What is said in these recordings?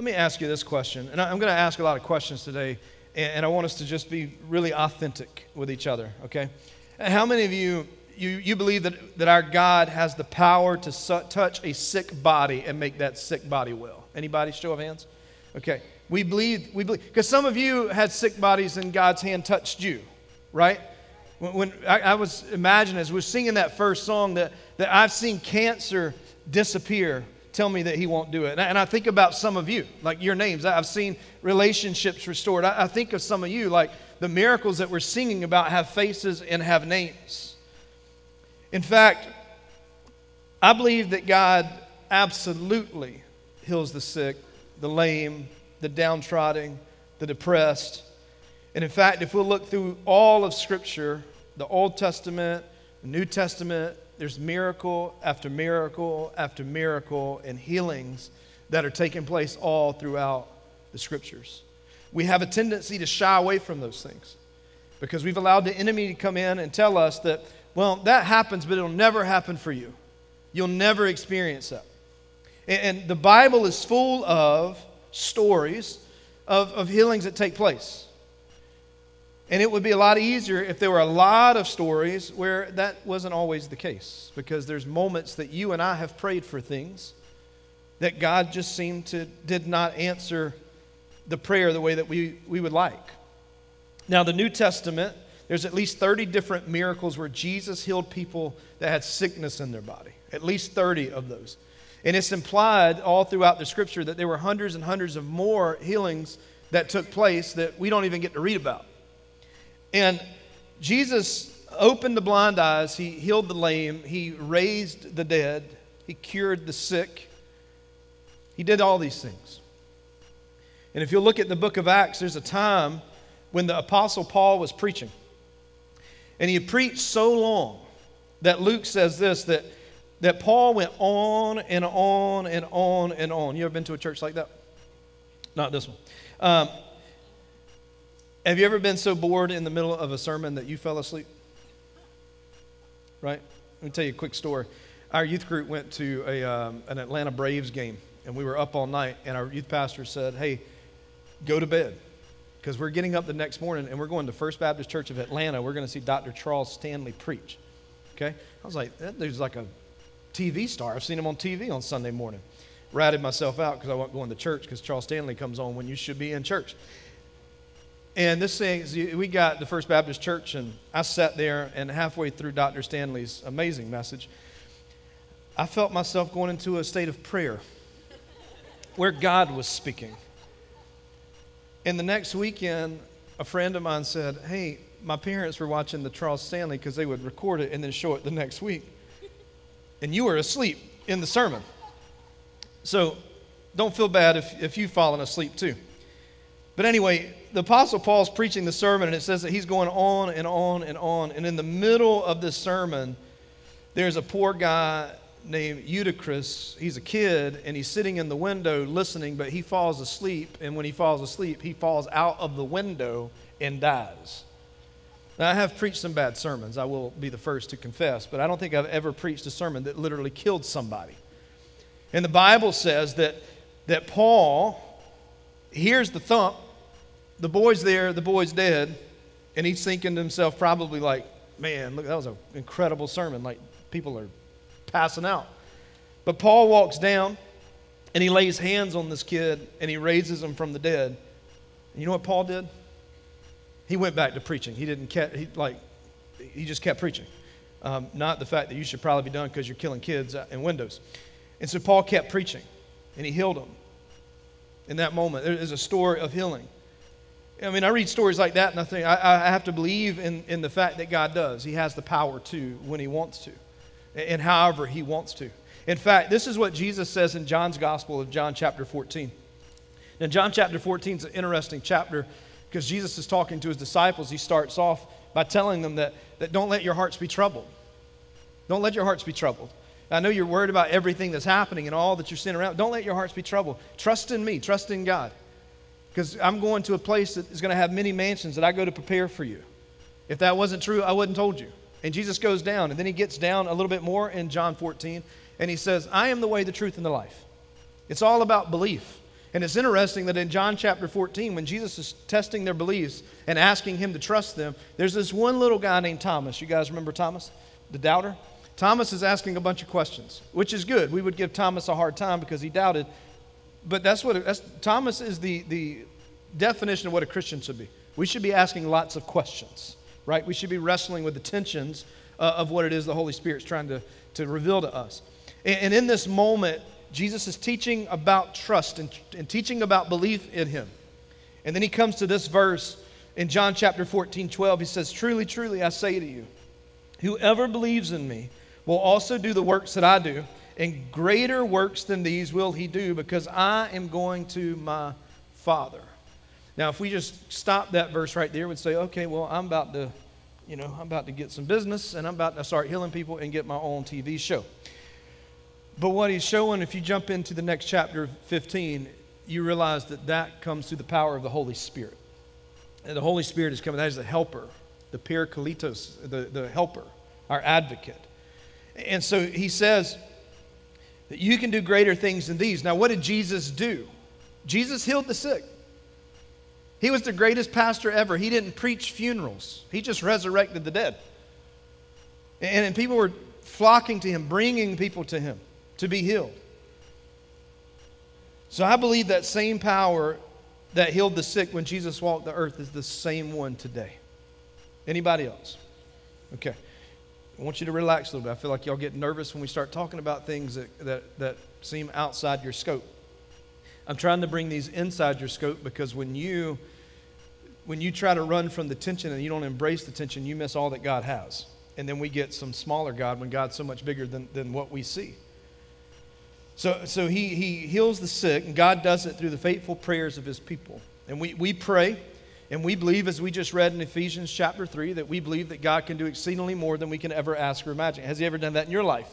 let me ask you this question. And I'm going to ask a lot of questions today, and I want us to just be really authentic with each other, okay? How many of you, you, you believe that, that our God has the power to su- touch a sick body and make that sick body well? Anybody? Show of hands. Okay. We believe, we believe, because some of you had sick bodies and God's hand touched you, right? When, when I, I, was imagining as we are singing that first song that, that I've seen cancer disappear, tell me that He won't do it. And I, and I think about some of you, like your names. I've seen relationships restored. I, I think of some of you, like the miracles that we're singing about have faces and have names. In fact, I believe that God absolutely heals the sick, the lame, the downtrodden, the depressed. And in fact, if we'll look through all of Scripture, the Old Testament, the New Testament, there's miracle after miracle after miracle and healings that are taking place all throughout the Scriptures. We have a tendency to shy away from those things because we've allowed the enemy to come in and tell us that, well, that happens, but it'll never happen for you. You'll never experience that. And, the Bible is full of stories of, of healings that take place. And it would be a lot easier if there were a lot of stories where that wasn't always the case, because there's moments that you and I have prayed for things that God just seemed to did not answer the prayer the way that we, we would like. Now, the New Testament, there's at least 30 different miracles where Jesus healed people that had sickness in their body. At least 30 of those. And it's implied all throughout the scripture that there were hundreds and hundreds of more healings that took place that we don't even get to read about. And Jesus opened the blind eyes, he healed the lame, he raised the dead, he cured the sick. He did all these things. And if you look at the book of Acts, there's a time when the apostle Paul was preaching. And he preached so long that Luke says this that that Paul went on and on and on and on. You ever been to a church like that? Not this one. Um, have you ever been so bored in the middle of a sermon that you fell asleep? Right? Let me tell you a quick story. Our youth group went to a, um, an Atlanta Braves game, and we were up all night, and our youth pastor said, Hey, go to bed. Because we're getting up the next morning and we're going to First Baptist Church of Atlanta. We're going to see Dr. Charles Stanley preach. Okay? I was like, that dude's like a TV star. I've seen him on TV on Sunday morning. Ratted myself out because I wasn't going to church because Charles Stanley comes on when you should be in church. And this thing, we got the First Baptist Church, and I sat there, and halfway through Dr. Stanley's amazing message, I felt myself going into a state of prayer where God was speaking. And the next weekend, a friend of mine said, Hey, my parents were watching the Charles Stanley because they would record it and then show it the next week and you were asleep in the sermon. So don't feel bad if, if you've fallen asleep too. But anyway, the Apostle Paul's preaching the sermon, and it says that he's going on and on and on. And in the middle of this sermon, there's a poor guy named Eutychus. He's a kid, and he's sitting in the window listening, but he falls asleep. And when he falls asleep, he falls out of the window and dies. Now, I have preached some bad sermons, I will be the first to confess, but I don't think I've ever preached a sermon that literally killed somebody. And the Bible says that, that Paul hears the thump, the boy's there, the boy's dead, and he's thinking to himself, probably like, man, look, that was an incredible sermon. Like, people are passing out. But Paul walks down and he lays hands on this kid and he raises him from the dead. And you know what Paul did? he went back to preaching. He didn't he like, he just kept preaching. Um, not the fact that you should probably be done because you're killing kids in windows. And so Paul kept preaching, and he healed them. In that moment, there is a story of healing. I mean, I read stories like that, and I think I, I have to believe in, in the fact that God does. He has the power to when He wants to, and however He wants to. In fact, this is what Jesus says in John's Gospel of John chapter 14. Now, John chapter 14 is an interesting chapter because Jesus is talking to his disciples. He starts off by telling them that, that don't let your hearts be troubled. Don't let your hearts be troubled. I know you're worried about everything that's happening and all that you're seeing around. Don't let your hearts be troubled. Trust in me, trust in God. Because I'm going to a place that is going to have many mansions that I go to prepare for you. If that wasn't true, I wouldn't told you. And Jesus goes down, and then he gets down a little bit more in John 14, and he says, I am the way, the truth, and the life. It's all about belief. And it's interesting that in John chapter 14, when Jesus is testing their beliefs and asking him to trust them, there's this one little guy named Thomas. You guys remember Thomas, the doubter? Thomas is asking a bunch of questions, which is good. We would give Thomas a hard time because he doubted. But that's what that's, Thomas is the, the definition of what a Christian should be. We should be asking lots of questions, right? We should be wrestling with the tensions uh, of what it is the Holy Spirit's trying to, to reveal to us. And, and in this moment, Jesus is teaching about trust and, and teaching about belief in him. And then he comes to this verse in John chapter 14, 12. He says, Truly, truly, I say to you, whoever believes in me will also do the works that I do, and greater works than these will he do, because I am going to my Father. Now, if we just stop that verse right there, we'd say, okay, well, I'm about to, you know, I'm about to get some business, and I'm about to start healing people and get my own TV show. But what he's showing, if you jump into the next chapter 15, you realize that that comes through the power of the Holy Spirit. And the Holy Spirit is coming, that is the helper, the parakletos, the, the helper, our advocate. And so he says that you can do greater things than these. Now, what did Jesus do? Jesus healed the sick. He was the greatest pastor ever. He didn't preach funerals, he just resurrected the dead. And, and people were flocking to him, bringing people to him to be healed. So I believe that same power that healed the sick when Jesus walked the earth is the same one today. Anybody else? Okay. I want you to relax a little bit. I feel like y'all get nervous when we start talking about things that, that, that seem outside your scope. I'm trying to bring these inside your scope because when you when you try to run from the tension and you don't embrace the tension, you miss all that God has. And then we get some smaller God when God's so much bigger than, than what we see. So, so he, he heals the sick, and God does it through the faithful prayers of his people. And we, we pray, and we believe, as we just read in Ephesians chapter 3, that we believe that God can do exceedingly more than we can ever ask or imagine. Has he ever done that in your life?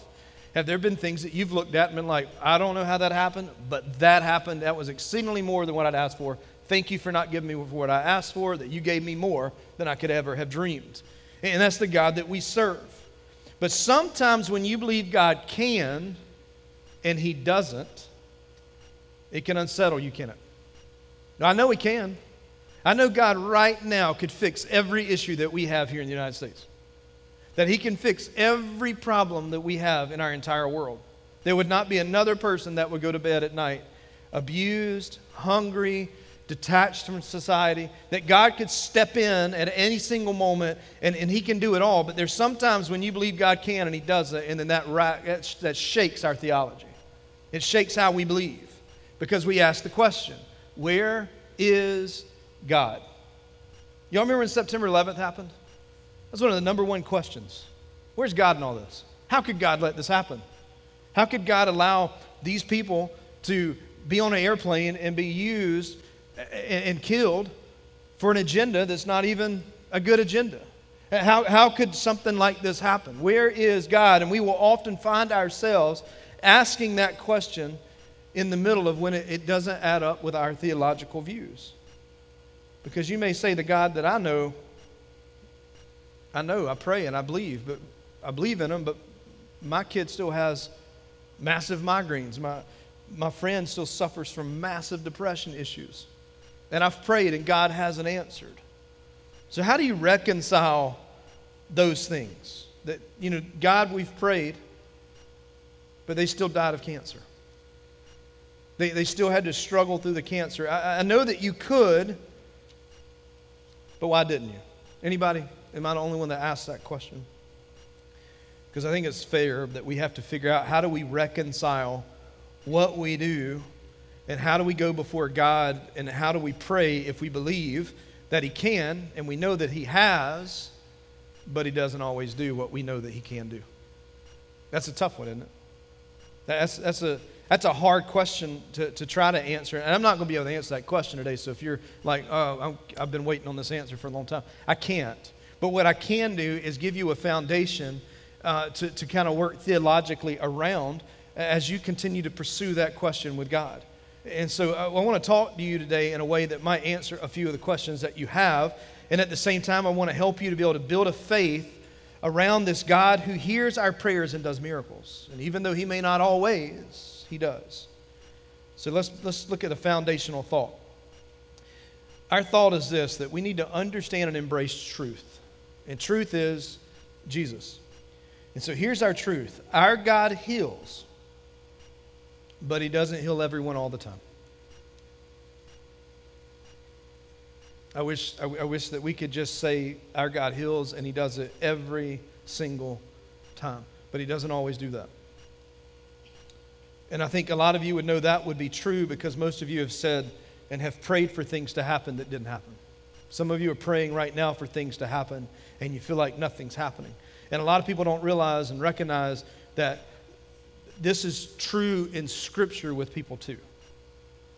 Have there been things that you've looked at and been like, I don't know how that happened, but that happened. That was exceedingly more than what I'd asked for. Thank you for not giving me what I asked for, that you gave me more than I could ever have dreamed. And that's the God that we serve. But sometimes when you believe God can, and he doesn't, it can unsettle you, can it? Now, I know he can. I know God right now could fix every issue that we have here in the United States. That he can fix every problem that we have in our entire world. There would not be another person that would go to bed at night abused, hungry, detached from society, that God could step in at any single moment and, and He can do it all. But there's sometimes when you believe God can and He does it, and then that, that, that shakes our theology. It shakes how we believe because we ask the question where is God? Y'all remember when September 11th happened? That's one of the number one questions. Where's God in all this? How could God let this happen? How could God allow these people to be on an airplane and be used and, killed for an agenda that's not even a good agenda? How, how could something like this happen? Where is God? And we will often find ourselves asking that question in the middle of when it, it doesn't add up with our theological views. Because you may say, the God that I know, I know, I pray and I believe, but I believe in him, but my kid still has massive migraines. My, my friend still suffers from massive depression issues. And I've prayed and God hasn't answered. So, how do you reconcile those things? That, you know, God, we've prayed, but they still died of cancer. They, they still had to struggle through the cancer. I, I know that you could, but why didn't you? Anybody? Am I the only one that asked that question? Because I think it's fair that we have to figure out how do we reconcile what we do and how do we go before God and how do we pray if we believe that He can and we know that He has, but He doesn't always do what we know that He can do. That's a tough one, isn't it? That's, that's, a, that's a hard question to, to try to answer. And I'm not going to be able to answer that question today. So if you're like, oh, i have been waiting on this answer for a long time, I can't. But what I can do is give you a foundation uh, to, to kind of work theologically around as you continue to pursue that question with God. And so I, uh, I want to talk to you today in a way that might answer a few of the questions that you have. And at the same time, I want to help you to be able to build a faith around this God who hears our prayers and does miracles. And even though He may not always, He does. So let's, let's look at a foundational thought. Our thought is this that we need to understand and embrace truth. And truth is Jesus. And so here's our truth our God heals, but he doesn't heal everyone all the time. I wish, I, I wish that we could just say our God heals and he does it every single time, but he doesn't always do that. And I think a lot of you would know that would be true because most of you have said and have prayed for things to happen that didn't happen. Some of you are praying right now for things to happen and you feel like nothing's happening. And a lot of people don't realize and recognize that this is true in Scripture with people too.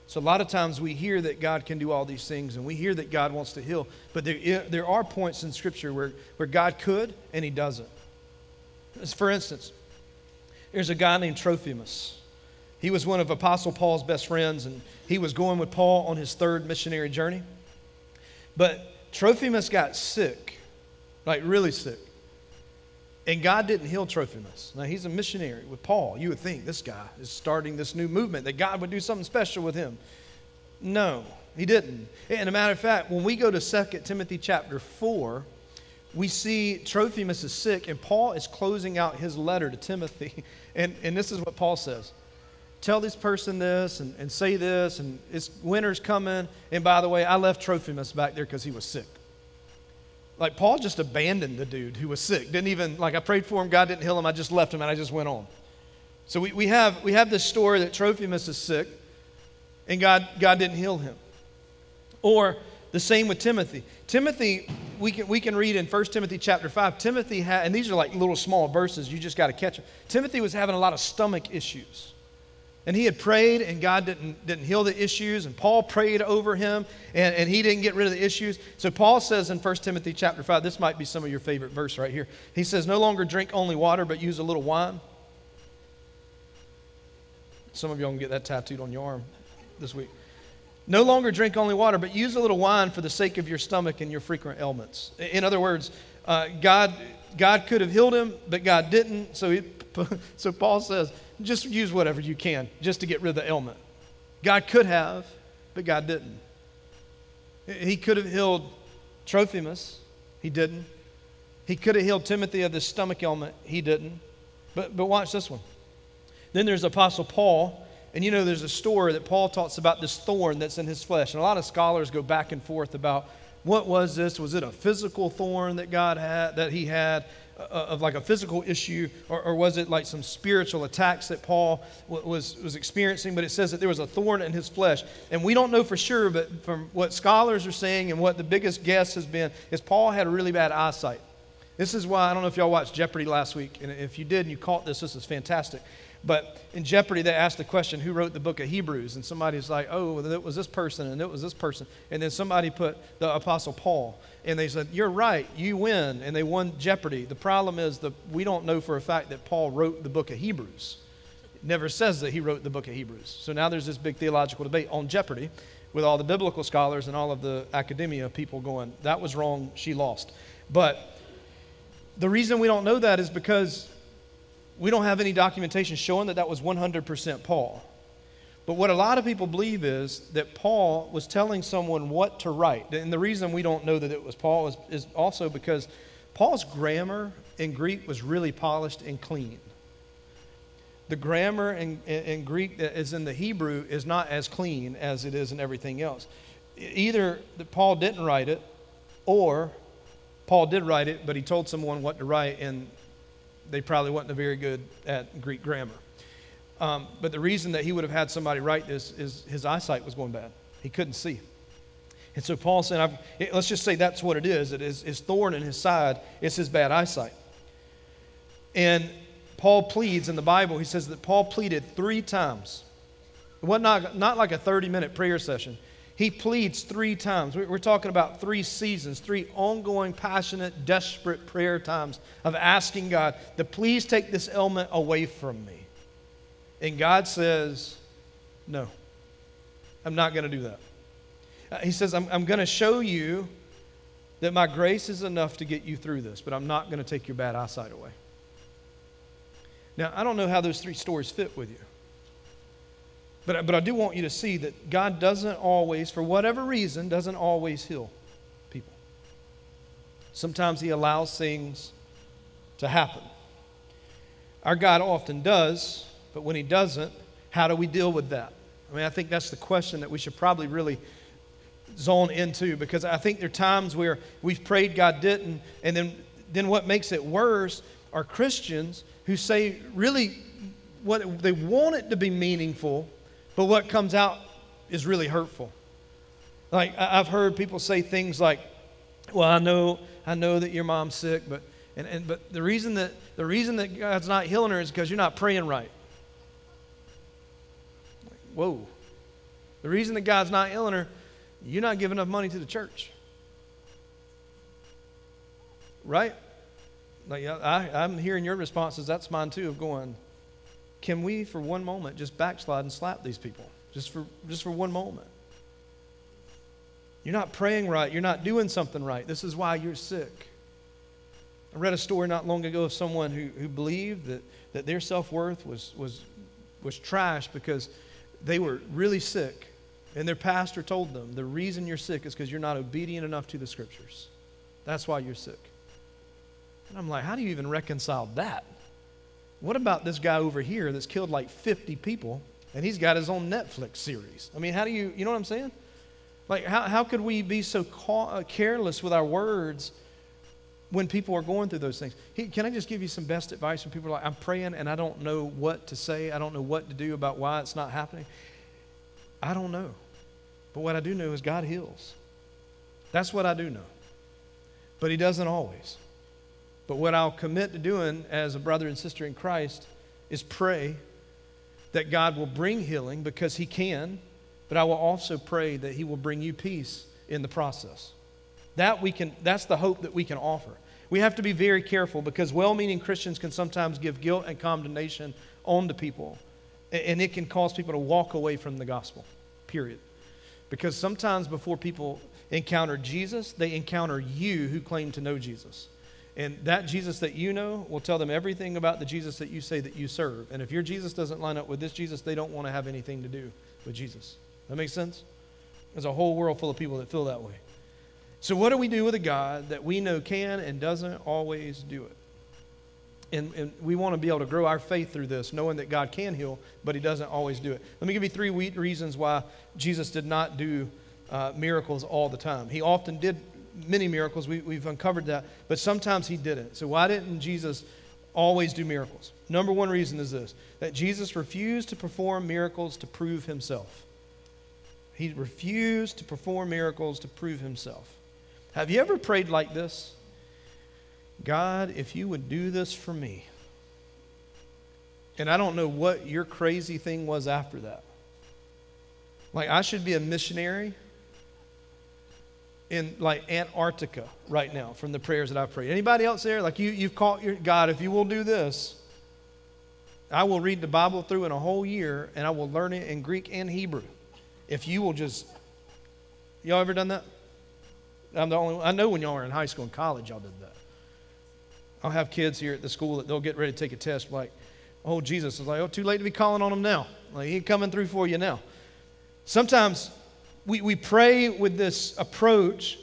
So, a lot of times we hear that God can do all these things and we hear that God wants to heal, but there, there are points in Scripture where, where God could and He doesn't. For instance, there's a guy named Trophimus. He was one of Apostle Paul's best friends, and he was going with Paul on his third missionary journey. But Trophimus got sick, like really sick. And God didn't heal Trophimus. Now, he's a missionary with Paul. You would think this guy is starting this new movement, that God would do something special with him. No, he didn't. And a matter of fact, when we go to 2 Timothy chapter 4, we see Trophimus is sick, and Paul is closing out his letter to Timothy. And, and this is what Paul says Tell this person this and, and say this, and it's winter's coming. And by the way, I left Trophimus back there because he was sick. Like Paul just abandoned the dude who was sick. Didn't even, like I prayed for him, God didn't heal him, I just left him and I just went on. So we, we, have, we have this story that Trophimus is sick and God, God didn't heal him. Or the same with Timothy. Timothy, we can, we can read in 1 Timothy chapter 5, Timothy had, and these are like little small verses, you just got to catch them. Timothy was having a lot of stomach issues. And he had prayed, and God didn't, didn't heal the issues. And Paul prayed over him, and, and he didn't get rid of the issues. So Paul says in 1 Timothy chapter 5, this might be some of your favorite verse right here. He says, No longer drink only water, but use a little wine. Some of y'all can get that tattooed on your arm this week. No longer drink only water, but use a little wine for the sake of your stomach and your frequent ailments. In other words, uh, God, God could have healed him, but God didn't. So, he, so Paul says, just use whatever you can just to get rid of the ailment. God could have, but God didn't. He could have healed Trophimus. He didn't. He could have healed Timothy of the stomach ailment. He didn't. But, but watch this one. Then there's Apostle Paul. And you know, there's a story that Paul talks about this thorn that's in his flesh. And a lot of scholars go back and forth about what was this? Was it a physical thorn that God had, that he had? Uh, of like a physical issue, or, or, was it like some spiritual attacks that Paul w- was, was experiencing? But it says that there was a thorn in his flesh. And we don't know for sure, but from what scholars are saying and what the biggest guess has been, is Paul had a really bad eyesight. This is why, I don't know if y'all watched Jeopardy last week, and if you did and you caught this, this is fantastic. But in Jeopardy, they asked the question, who wrote the book of Hebrews? And somebody's like, oh, it was this person, and it was this person. And then somebody put the Apostle Paul. And they said, you're right, you win. And they won Jeopardy. The problem is that we don't know for a fact that Paul wrote the book of Hebrews. It never says that he wrote the book of Hebrews. So now there's this big theological debate on Jeopardy with all the biblical scholars and all of the academia people going, that was wrong, she lost. But the reason we don't know that is because we don't have any documentation showing that that was 100% Paul. But what a lot of people believe is that Paul was telling someone what to write. And the reason we don't know that it was Paul is, is also because Paul's grammar in Greek was really polished and clean. The grammar in, in, in Greek that is in the Hebrew is not as clean as it is in everything else. Either that Paul didn't write it, or Paul did write it, but he told someone what to write, and they probably wasn't very good at Greek grammar. Um, but the reason that he would have had somebody write this is his eyesight was going bad. He couldn't see. And so Paul said, let's just say that's what it is. It is his thorn in his side, it's his bad eyesight. And Paul pleads in the Bible, he says that Paul pleaded three times. It was not, not like a 30 minute prayer session. He pleads three times. We're talking about three seasons, three ongoing, passionate, desperate prayer times of asking God to please take this ailment away from me. And God says, No, I'm not going to do that. Uh, he says, I'm, I'm going to show you that my grace is enough to get you through this, but I'm not going to take your bad eyesight away. Now, I don't know how those three stories fit with you. But, but I do want you to see that God doesn't always, for whatever reason, doesn't always heal people. Sometimes He allows things to happen. Our God often does, but when He doesn't, how do we deal with that? I mean, I think that's the question that we should probably really zone into because I think there are times where we've prayed, God didn't, and then, then what makes it worse are Christians who say really what they want it to be meaningful, but what comes out is really hurtful. Like I've heard people say things like, "Well, I know, I know that your mom's sick, but and, and but the reason that the reason that God's not healing her is because you're not praying right." Whoa. The reason that God's not healing her, you're not giving enough money to the church. Right? Like I, I'm hearing your responses. That's mine too. Of going, can we, for one moment, just backslide and slap these people? Just for, just for one moment. You're not praying right. You're not doing something right. This is why you're sick. I read a story not long ago of someone who, who believed that, that their self worth was, was, was trash because they were really sick. And their pastor told them the reason you're sick is because you're not obedient enough to the scriptures. That's why you're sick. And I'm like, how do you even reconcile that? What about this guy over here that's killed like 50 people and he's got his own Netflix series? I mean, how do you, you know what I'm saying? Like, how, how could we be so ca- uh, careless with our words when people are going through those things? He, can I just give you some best advice when people are like, I'm praying and I don't know what to say, I don't know what to do about why it's not happening? I don't know. But what I do know is God heals. That's what I do know. But He doesn't always. But what I'll commit to doing as a brother and sister in Christ is pray that God will bring healing because He can, but I will also pray that He will bring you peace in the process. That we can, that's the hope that we can offer. We have to be very careful because well meaning Christians can sometimes give guilt and condemnation on onto people, and it can cause people to walk away from the gospel, period. Because sometimes before people encounter Jesus, they encounter you who claim to know Jesus. And that Jesus that you know will tell them everything about the Jesus that you say that you serve. And if your Jesus doesn't line up with this Jesus, they don't want to have anything to do with Jesus. That makes sense? There's a whole world full of people that feel that way. So, what do we do with a God that we know can and doesn't always do it? And, and, we want to be able to grow our faith through this, knowing that God can heal, but He doesn't always do it. Let me give you three reasons why Jesus did not do uh, miracles all the time. He often did many miracles. We, we've uncovered that. But sometimes he didn't. So why didn't Jesus always do miracles? Number one reason is this that Jesus refused to perform miracles to prove himself. He refused to perform miracles to prove himself. Have you ever prayed like this? God, if you would do this for me. And I don't know what your crazy thing was after that. Like, I should be a missionary in like Antarctica right now from the prayers that I've prayed. Anybody else there? Like you, you've caught your God, if you will do this, I will read the Bible through in a whole year and I will learn it in Greek and Hebrew. If you will just, y'all ever done that? I'm the only, I know when y'all are in high school and college, y'all did that. I'll have kids here at the school that they'll get ready to take a test, like, oh, Jesus is like, oh, too late to be calling on him now. Like, he coming through for you now. Sometimes we, we pray with this approach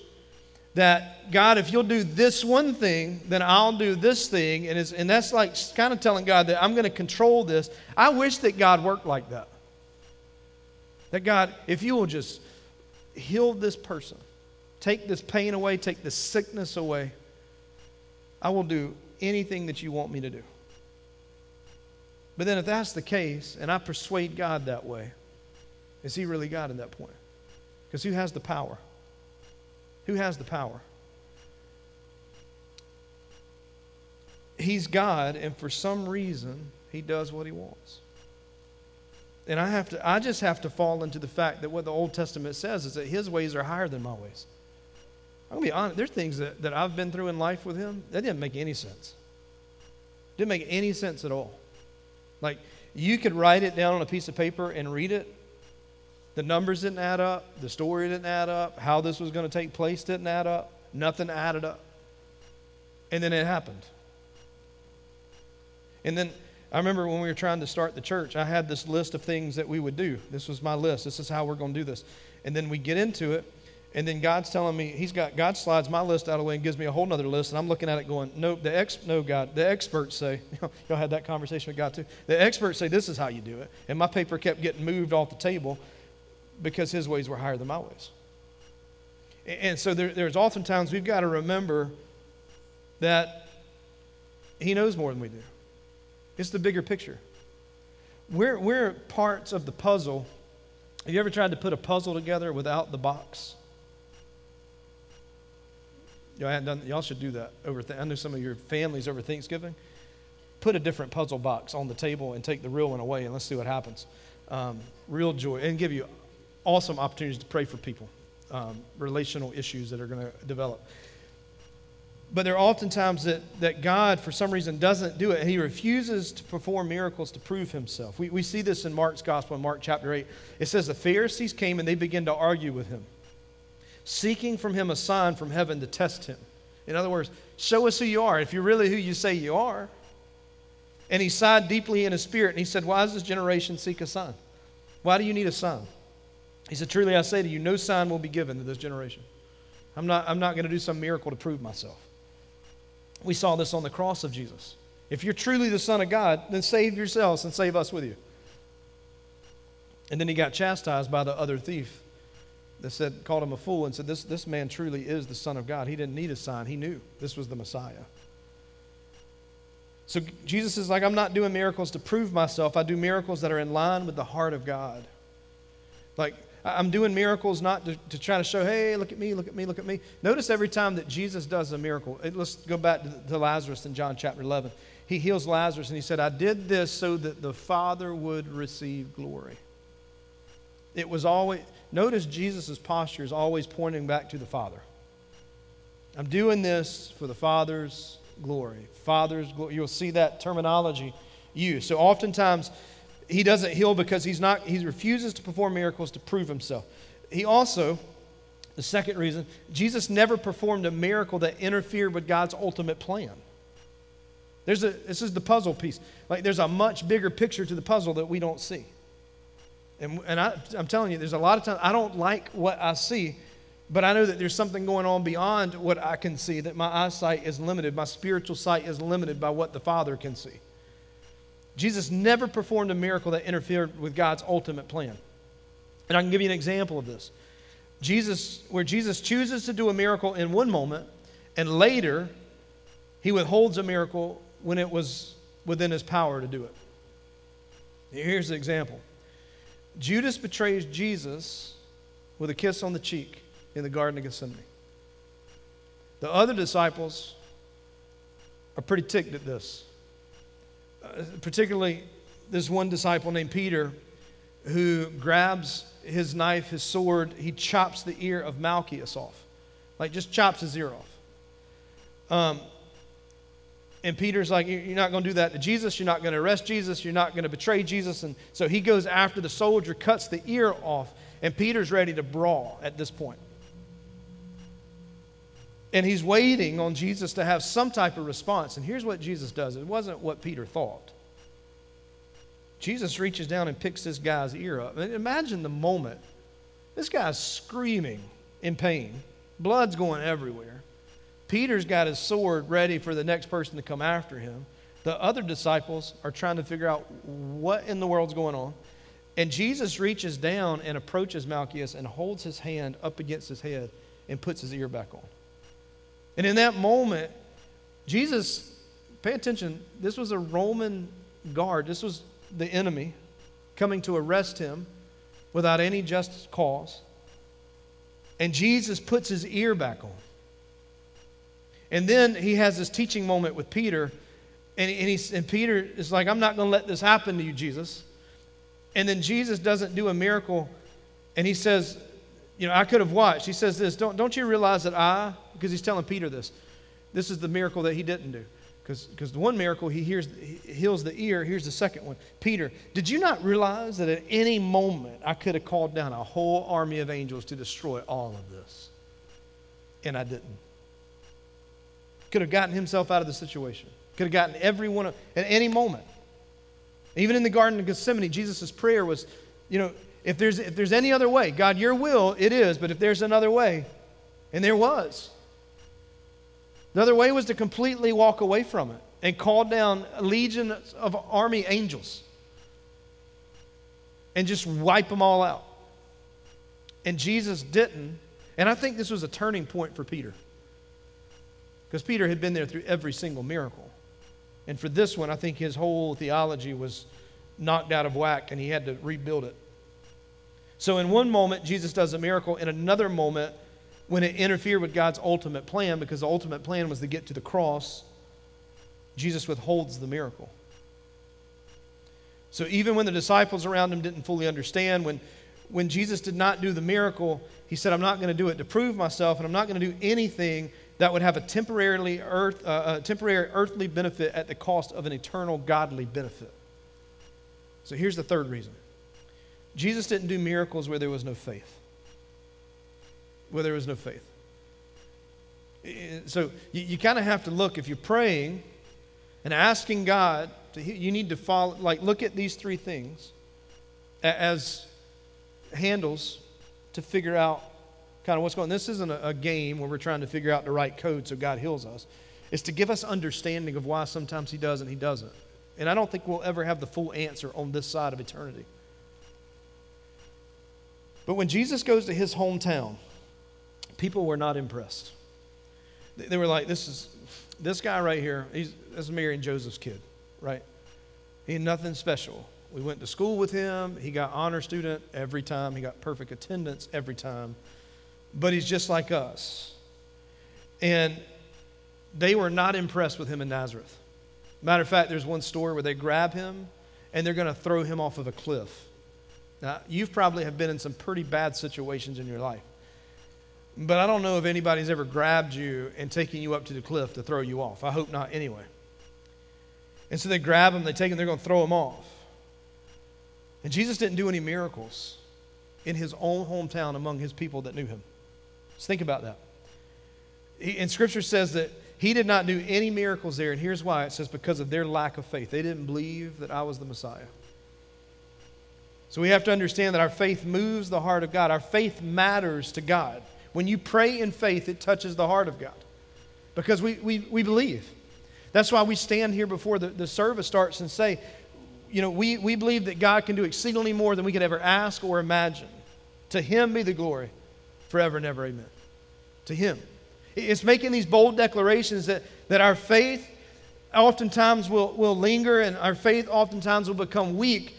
that God, if you'll do this one thing, then I'll do this thing. And, and that's like kind of telling God that I'm going to control this. I wish that God worked like that. That God, if you will just heal this person, take this pain away, take this sickness away, I will do anything that you want me to do. But then, if that's the case, and I persuade God that way, is He really God at that point? Because who has the power? Who has the power? He's God, and for some reason, He does what He wants. And I have to, I just have to fall into the fact that what the Old Testament says is that His ways are higher than my ways. I'm gonna be honest, there's things that, that I've been through in life with Him that didn't make any sense. Didn't make any sense at all. Like, you could write it down on a piece of paper and read it, the numbers didn't add up. The story didn't add up. How this was going to take place didn't add up. Nothing added up. And then it happened. And then I remember when we were trying to start the church, I had this list of things that we would do. This was my list. This is how we're going to do this. And then we get into it, and then God's telling me, He's got, God slides my list out of the way and gives me a whole other list. And I'm looking at it going, Nope, the ex, no, God, the experts say, y'all had that conversation with God too. The experts say this is how you do it. And my paper kept getting moved off the table because His ways were higher than my ways. And so there, there's oftentimes we've got to remember that He knows more than we do. It's the bigger picture. We're, we're parts of the puzzle. Have you ever tried to put a puzzle together without the box? Y'all, done, y'all should do that over. Th- I know some of your families over Thanksgiving. Put a different puzzle box on the table and take the real one away, and let's see what happens. Um, real joy, and give you awesome opportunities to pray for people, um, relational issues that are going to develop. But there are often times that, that God, for some reason, doesn't do it. He refuses to perform miracles to prove himself. We, we see this in Mark's gospel, in Mark chapter 8. It says, The Pharisees came and they began to argue with him, seeking from him a sign from heaven to test him. In other words, show us who you are, if you're really who you say you are. And he sighed deeply in his spirit and he said, Why does this generation seek a sign? Why do you need a sign? He said, Truly I say to you, no sign will be given to this generation. I'm not, I'm not going to do some miracle to prove myself. We saw this on the cross of Jesus. If you're truly the Son of God, then save yourselves and save us with you. And then he got chastised by the other thief that said, called him a fool and said, this, this man truly is the Son of God. He didn't need a sign, he knew this was the Messiah. So Jesus is like, I'm not doing miracles to prove myself. I do miracles that are in line with the heart of God. Like, I'm doing miracles not to, to, try to show, hey, look at me, look at me, look at me. Notice every time that Jesus does a miracle, let's go back to, to Lazarus in John chapter 11. He heals Lazarus and he said, I did this so that the Father would receive glory. It was always, notice Jesus' posture is always pointing back to the Father. I'm doing this for the Father's glory. Father's glory. You'll see that terminology used. So oftentimes, he doesn't heal because he's not he refuses to perform miracles to prove himself he also the second reason jesus never performed a miracle that interfered with god's ultimate plan there's a this is the puzzle piece like there's a much bigger picture to the puzzle that we don't see and, and I, i'm telling you there's a lot of times i don't like what i see but i know that there's something going on beyond what i can see that my eyesight is limited my spiritual sight is limited by what the father can see Jesus never performed a miracle that interfered with God's ultimate plan. And I can give you an example of this. Jesus, where Jesus chooses to do a miracle in one moment, and later he withholds a miracle when it was within his power to do it. Here's the example Judas betrays Jesus with a kiss on the cheek in the Garden of Gethsemane. The other disciples are pretty ticked at this. Uh, particularly this one disciple named Peter who grabs his knife, his sword, he chops the ear of Malchus off. Like just chops his ear off. Um, and Peter's like, You're not going to do that to Jesus. You're not going to arrest Jesus. You're not going to betray Jesus. And so he goes after the soldier, cuts the ear off, and Peter's ready to brawl at this point. And he's waiting on Jesus to have some type of response. And here's what Jesus does it wasn't what Peter thought. Jesus reaches down and picks this guy's ear up. Imagine the moment. This guy's screaming in pain, blood's going everywhere. Peter's got his sword ready for the next person to come after him. The other disciples are trying to figure out what in the world's going on. And Jesus reaches down and approaches Malchus and holds his hand up against his head and puts his ear back on. And in that moment, Jesus, pay attention, this was a Roman guard. This was the enemy coming to arrest him without any just cause. And Jesus puts his ear back on. And then he has this teaching moment with Peter. And, and, and Peter is like, I'm not going to let this happen to you, Jesus. And then Jesus doesn't do a miracle. And he says, You know, I could have watched. He says this Don't, don't you realize that I because he's telling Peter this. This is the miracle that he didn't do. Because the one miracle, he, hears, he heals the ear. Here's the second one. Peter, did you not realize that at any moment I could have called down a whole army of angels to destroy all of this? And I didn't. Could have gotten himself out of the situation. Could have gotten everyone at any moment. Even in the Garden of Gethsemane, Jesus' prayer was, you know, if there's, if there's any other way, God, your will, it is, but if there's another way, and there was. The other way was to completely walk away from it and call down a legion of army angels and just wipe them all out. And Jesus didn't. And I think this was a turning point for Peter. Because Peter had been there through every single miracle. And for this one, I think his whole theology was knocked out of whack and he had to rebuild it. So, in one moment, Jesus does a miracle. In another moment, when it interfered with God's ultimate plan, because the ultimate plan was to get to the cross, Jesus withholds the miracle. So, even when the disciples around him didn't fully understand, when, when Jesus did not do the miracle, he said, I'm not going to do it to prove myself, and I'm not going to do anything that would have a temporarily earth, uh, a temporary earthly benefit at the cost of an eternal godly benefit. So, here's the third reason Jesus didn't do miracles where there was no faith. Where there was no faith. So you, you kind of have to look, if you're praying and asking God, to, you need to follow, like, look at these three things as handles to figure out kind of what's going on. This isn't a, a game where we're trying to figure out the right code so God heals us. It's to give us understanding of why sometimes He does and He doesn't. And I don't think we'll ever have the full answer on this side of eternity. But when Jesus goes to his hometown, people were not impressed. They were like, this is this guy right here, he's this is Mary and Joseph's kid, right? He had nothing special. We went to school with him. He got honor student every time. He got perfect attendance every time. But he's just like us. And they were not impressed with him in Nazareth. Matter of fact, there's one story where they grab him and they're going to throw him off of a cliff. Now, you've probably have been in some pretty bad situations in your life. But I don't know if anybody's ever grabbed you and taken you up to the cliff to throw you off. I hope not anyway. And so they grab him, they take him, they're going to throw him off. And Jesus didn't do any miracles in his own hometown among his people that knew him. Just think about that. He, and scripture says that he did not do any miracles there. And here's why it says, because of their lack of faith. They didn't believe that I was the Messiah. So we have to understand that our faith moves the heart of God. Our faith matters to God. When you pray in faith, it touches the heart of God because we, we, we believe. That's why we stand here before the, the service starts and say, you know, we, we believe that God can do exceedingly more than we could ever ask or imagine. To Him be the glory forever and ever. Amen. To Him. It's making these bold declarations that, that our faith oftentimes will, will linger and our faith oftentimes will become weak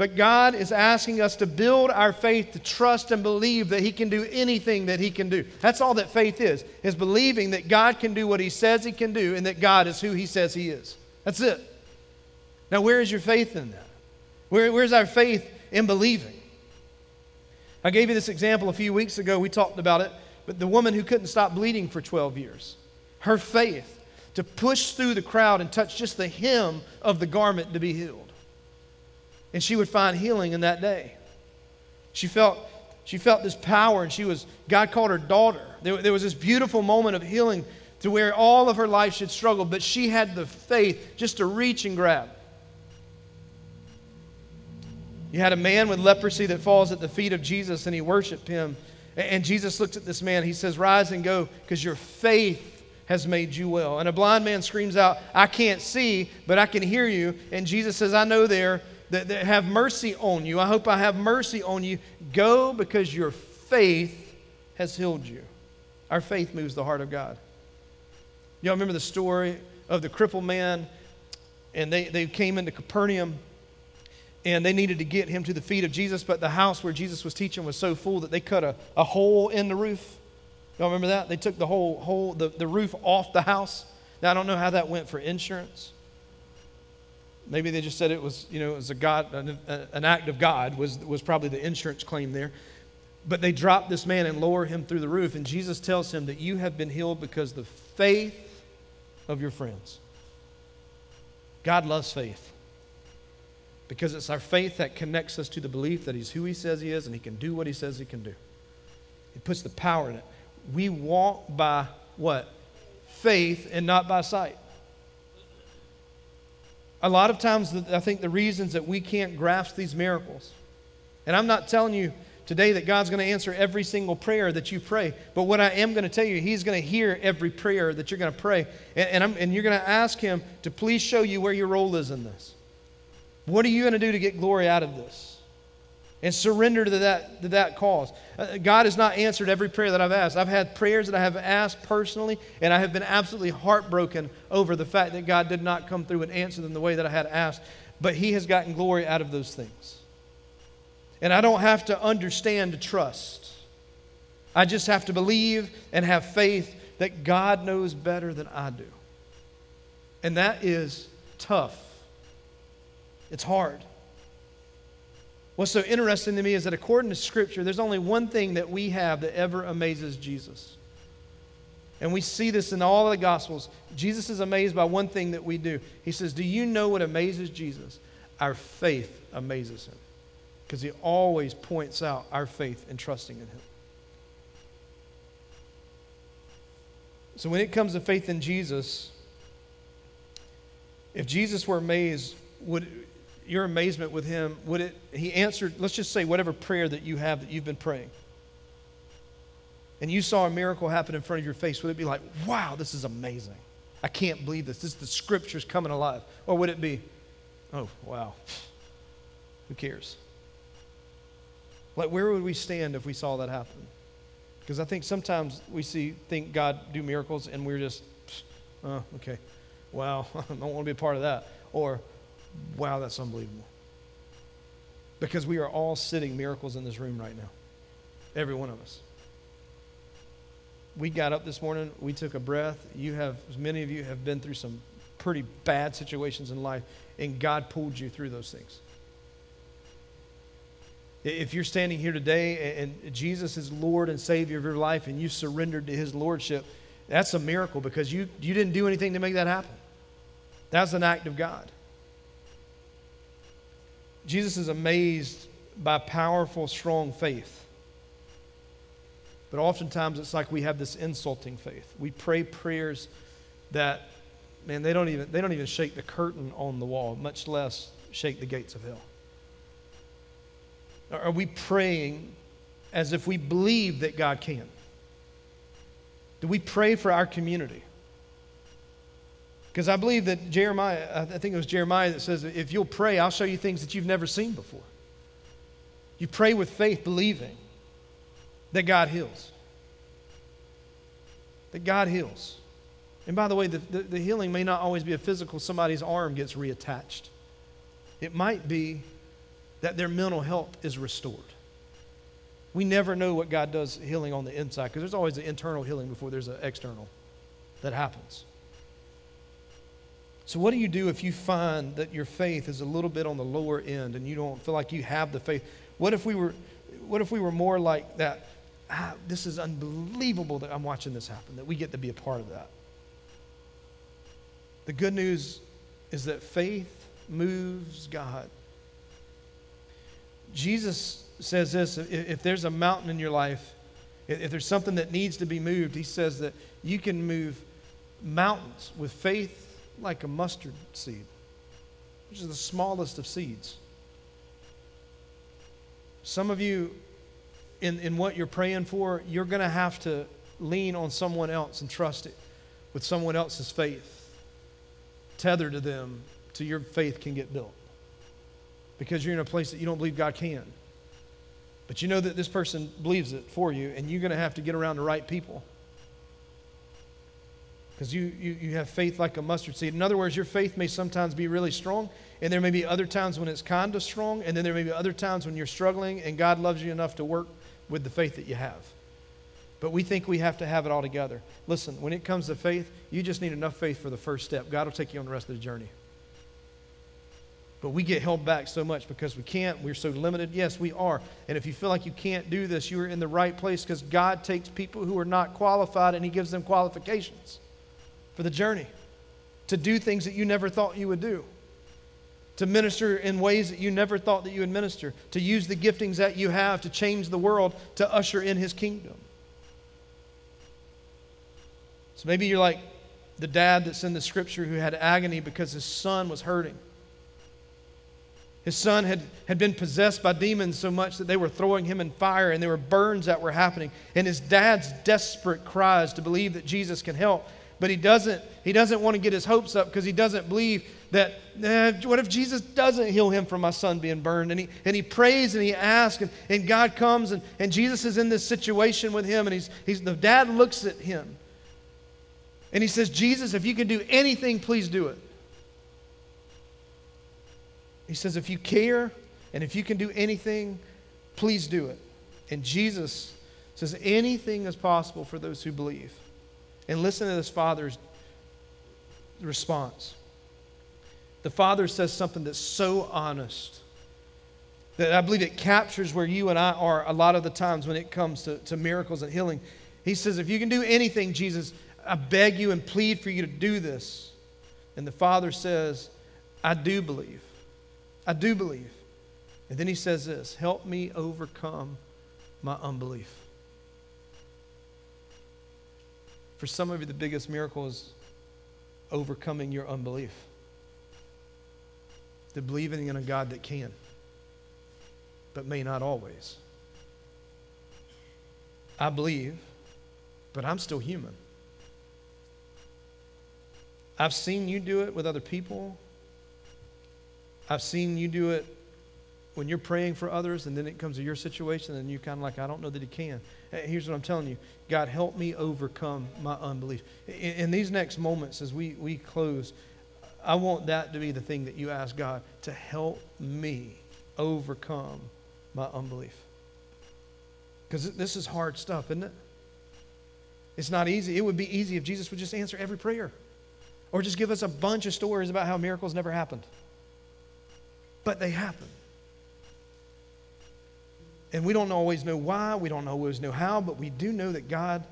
but God is asking us to build our faith to trust and believe that He can do anything that He can do. That's all that faith is, is believing that God can do what He says He can do and that God is who He says He is. That's it. Now, where is your faith in that? Where, where's our faith in believing? I gave you this example a few weeks ago. We talked about it. But the woman who couldn't stop bleeding for 12 years, her faith to push through the crowd and touch just the hem of the garment to be healed and she would find healing in that day. She felt, she felt this power, and she was, God called her daughter. There, there was this beautiful moment of healing to where all of her life should struggle, but she had the faith just to reach and grab. You had a man with leprosy that falls at the feet of Jesus and he worshiped him. And Jesus looks at this man. He says, Rise and go, because your faith has made you well. And a blind man screams out, I can't see, but I can hear you. And Jesus says, I know there that, that have mercy on you. I hope I have mercy on you. Go because your faith has healed you. Our faith moves the heart of God. Y'all remember the story of the crippled man? And they, they came into Capernaum and they needed to get him to the feet of Jesus, but the house where Jesus was teaching was so full that they cut a, a hole in the roof. Y'all remember that? They took the whole, whole the, the roof off the house. Now, I don't know how that went for insurance. Maybe they just said it was, you know, it was a God, an, an act of God was, was probably the insurance claim there. But they drop this man and lower him through the roof, and Jesus tells him that you have been healed because the faith of your friends. God loves faith because it's our faith that connects us to the belief that He's who He says He is and He can do what He says He can do. It puts the power in it. We walk by what? Faith and not by sight. a lot of times, I think the reasons that we can't grasp these miracles, and I'm not telling you today that God's going to answer every single prayer that you pray, but what I am going to tell you, He's going to hear every prayer that you're going to pray. And, and, and you're going to ask Him to please show you where your role is in this. What are you going to do to get glory out of this? and surrender to that, to that cause. Uh, God has not answered every prayer that I've asked. I've had prayers that I have asked personally, and I have been absolutely heartbroken over the fact that God did not come through and answer them the way that I had asked. But He has gotten glory out of those things. And I don't have to understand to trust. I just have to believe and have faith that God knows better than I do. And that is tough. It's hard. What's so interesting to me is that according to Scripture, there's only one thing that we have that ever amazes Jesus. And we see this in all the Gospels. Jesus is amazed by one thing that we do. He says, Do you know what amazes Jesus? Our faith amazes him. Because he always points out our faith and trusting in him. So when it comes to faith in Jesus, if Jesus were amazed, would, your amazement with him, would it, he answered, let's just say whatever prayer that you have that you've been praying, and you saw a miracle happen in front of your face, would it be like, wow, this is amazing? I can't believe this. This the scripture's coming alive. Or would it be, oh, wow, who cares? Like, where would we stand if we saw that happen? Because I think sometimes we see, think God do miracles, and we're just, oh, okay, wow, I don't want to be a part of that. Or, Wow, that's unbelievable. Because we are all sitting miracles in this room right now. Every one of us. We got up this morning, we took a breath. You have, many of you have been through some pretty bad situations in life, and God pulled you through those things. If you're standing here today and Jesus is Lord and Savior of your life and you surrendered to His Lordship, that's a miracle because you, you didn't do anything to make that happen. That's an act of God. Jesus is amazed by powerful, strong faith. But oftentimes it's like we have this insulting faith. We pray prayers that, man, they don't even, they don't even shake the curtain on the wall, much less shake the gates of hell. Are we praying as if we believe that God can? Do we pray for our community? Because I believe that Jeremiah, I think it was Jeremiah that says, if you'll pray, I'll show you things that you've never seen before. You pray with faith, believing that God heals. That God heals. And by the way, the, the, the, healing may not always be a physical, somebody's arm gets reattached. It might be that their mental health is restored. We never know what God does healing on the inside because there's always an internal healing before there's an external that happens. So, what do you do if you find that your faith is a little bit on the lower end and you don't feel like you have the faith? What if we were, what if we were more like that? Ah, this is unbelievable that I'm watching this happen, that we get to be a part of that. The good news is that faith moves God. Jesus says this if there's a mountain in your life, if there's something that needs to be moved, he says that you can move mountains with faith like a mustard seed, which is the smallest of seeds. Some of you, in, in what you're praying for, you're going to have to lean on someone else and trust it with someone else's faith. Tether to them till your faith can get built. Because you're in a place that you don't believe God can. But you know that this person believes it for you, and you're going to have to get around the right people because you, you, you have faith like a mustard seed. In other words, your faith may sometimes be really strong, and there may be other times when it's kind of strong, and then there may be other times when you're struggling, and God loves you enough to work with the faith that you have. But we think we have to have it all together. Listen, when it comes to faith, you just need enough faith for the first step. God will take you on the rest of the journey. But we get held back so much because we can't. We're so limited. Yes, we are. And if you feel like you can't do this, you are in the right place because God takes people who are not qualified and He gives them qualifications for the journey, to do things that you never thought you would do, to minister in ways that you never thought that you would minister, to use the giftings that you have to change the world, to usher in his kingdom. So maybe you're like the dad that's in the scripture who had agony because his son was hurting. His son had, had been possessed by demons so much that they were throwing him in fire and there were burns that were happening. And his dad's desperate cries to believe that Jesus can help. But he doesn't, he doesn't want to get his hopes up because he doesn't believe that, eh, what if Jesus doesn't heal him from my son being burned? And he, and he prays and he asks, and, and God comes, and, and Jesus is in this situation with him, and he's, he's, the dad looks at him. And he says, Jesus, if you can do anything, please do it. He says, if you care and if you can do anything, please do it. And Jesus says, anything is possible for those who believe. And listen to this father's response. The father says something that's so honest that I believe it captures where you and I are a lot of the times when it comes to, to miracles and healing. He says, If you can do anything, Jesus, I beg you and plead for you to do this. And the father says, I do believe. I do believe. And then he says this Help me overcome my unbelief. For some of you, the biggest miracle is overcoming your unbelief. The believing in a God that can, but may not always. I believe, but I'm still human. I've seen you do it with other people. I've seen you do it when you're praying for others and then it comes to your situation and you're kind of like, I don't know that he can. Here's what I'm telling you God, help me overcome my unbelief. In, in these next moments, as we, we close, I want that to be the thing that you ask God to help me overcome my unbelief. Because this is hard stuff, isn't it? It's not easy. It would be easy if Jesus would just answer every prayer or just give us a bunch of stories about how miracles never happened but they happen. And we don't always know why, we don't always know how, but we do know that God,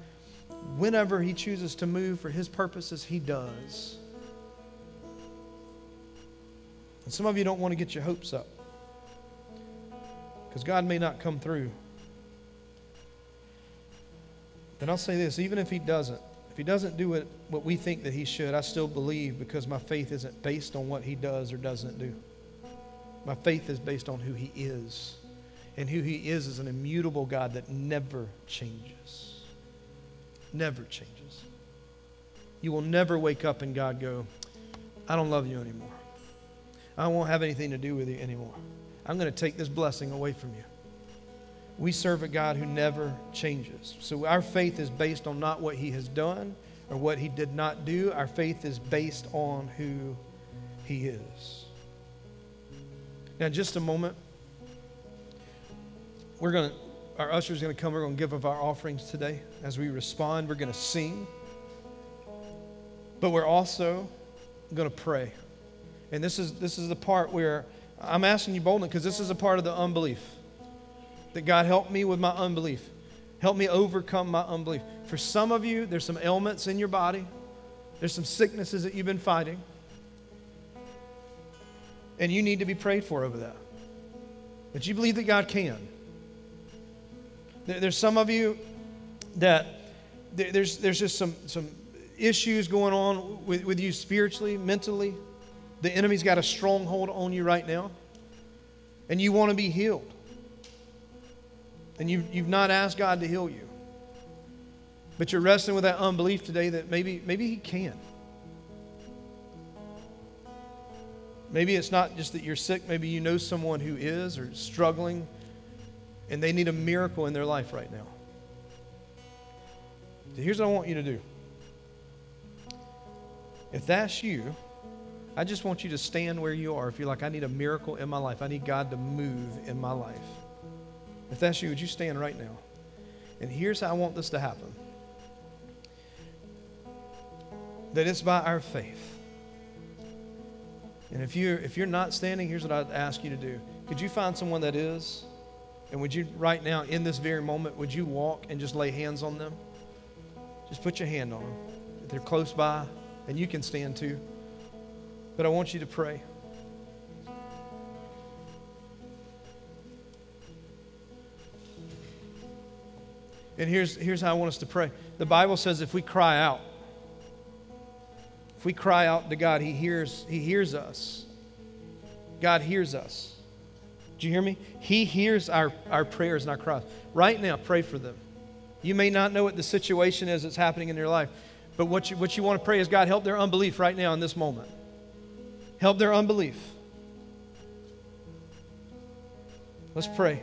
whenever He chooses to move for His purposes, He does. And some of you don't want to get your hopes up because God may not come through. But I'll say this even if He doesn't, if He doesn't do it what we think that He should, I still believe because my faith isn't based on what He does or doesn't do. My faith is based on who He is. And who He is is an immutable God that never changes. Never changes. You will never wake up and God go, I don't love you anymore. I won't have anything to do with you anymore. I'm going to take this blessing away from you. We serve a God who never changes. So our faith is based on not what He has done or what He did not do. Our faith is based on who He is. Now, just a moment, we're going to, our usher is going to come. We're going to give of our offerings today. As we respond, we're going to sing. But we're also going to pray. And this is, this is the part where I'm asking you boldly because this is a part of the unbelief. That God help me with my unbelief. Help me overcome my unbelief. For some of you, there's some ailments in your body. There's some sicknesses that you've been fighting. And you need to be prayed for over that. But you believe that God can. There's some of you that there's, there's just some, some issues going on with, with you spiritually, mentally. The enemy's got a stronghold on you right now. And you want to be healed. And you've, you've not asked God to heal you. But you're wrestling with that unbelief today that maybe, maybe He can. Maybe it's not just that you're sick, maybe you know someone who is or struggling and they need a miracle in their life right now. So here's what I want you to do. If that's you, I just want you to stand where you are. If you're like, I need a miracle in my life, I need God to move in my life. If that's you, would you stand right now? And here's how I want this to happen that it's by our faith. And if you're, if you're not standing, here's what I'd ask you to do. Could you find someone that is? And would you, right now, in this very moment, would you walk and just lay hands on them? Just put your hand on them. If they're close by, and you can stand too. But I want you to pray. And here's, here's how I want us to pray. The Bible says if we cry out, if we cry out to God, He hears, He hears us. God hears us. Do you hear me? He hears our, our prayers and our cries. Right now, pray for them. You may not know what the situation is that's happening in your life, but what you, what you want to pray is God, help their unbelief right now in this moment. Help their unbelief. Let's pray.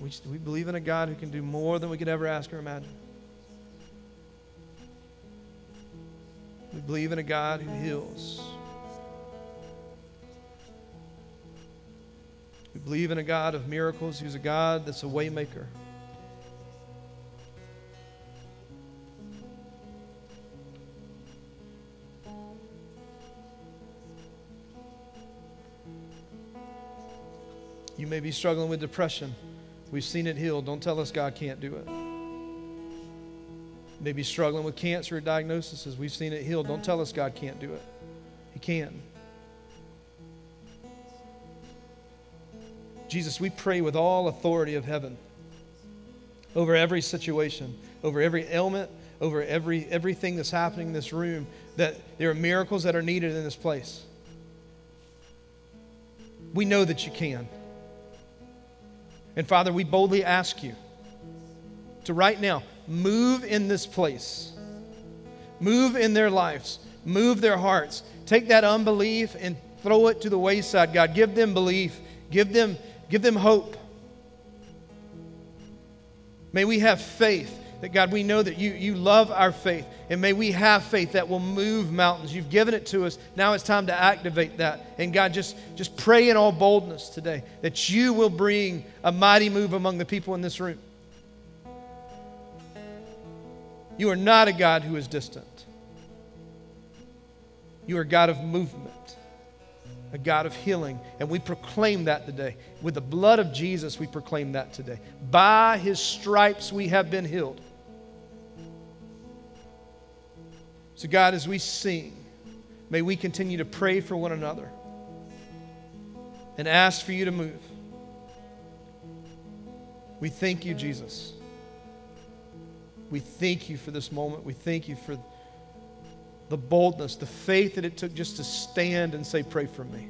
We, we believe in a God who can do more than we could ever ask or imagine. We believe in a God who heals. We believe in a God of miracles who's a God that's a waymaker. You may be struggling with depression. We've seen it healed. Don't tell us God can't do it. Maybe struggling with cancer or diagnoses. We've seen it healed. Don't tell us um. God can't do it. He can. Jesus, we pray with all authority of heaven over every situation, over every ailment, over every everything that's happening in this room, that there are miracles that are needed in this place. We know that you can. And Father, we boldly ask you to right now move in this place, move in their lives, move their hearts. Take that unbelief and throw it to the wayside, God. Give them belief, give them, give them hope. May we have faith that, God, we know that you, you love our faith. And may we have faith that will move mountains. You've given it to us. Now it's time to activate that. And God, just, just pray in all boldness today that you will bring a mighty move among the people in this room. You are not a God who is distant. You are a God of movement, a God of healing. And we proclaim that today. With the blood of Jesus, we proclaim that today. By his stripes, we have been healed. So, God, as we sing, may we continue to pray for one another and ask for you to move. We thank you, Jesus. We thank you for this moment. We thank you for the boldness, the faith that it took just to stand and say, Pray for me.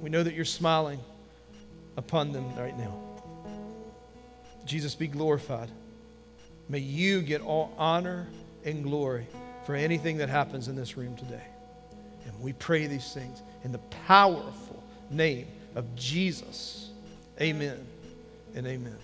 We know that you're smiling upon them right now. Jesus, be glorified. May you get all honor and glory for anything that happens in this room today. And we pray these things in the powerful name of Jesus. Amen and amen.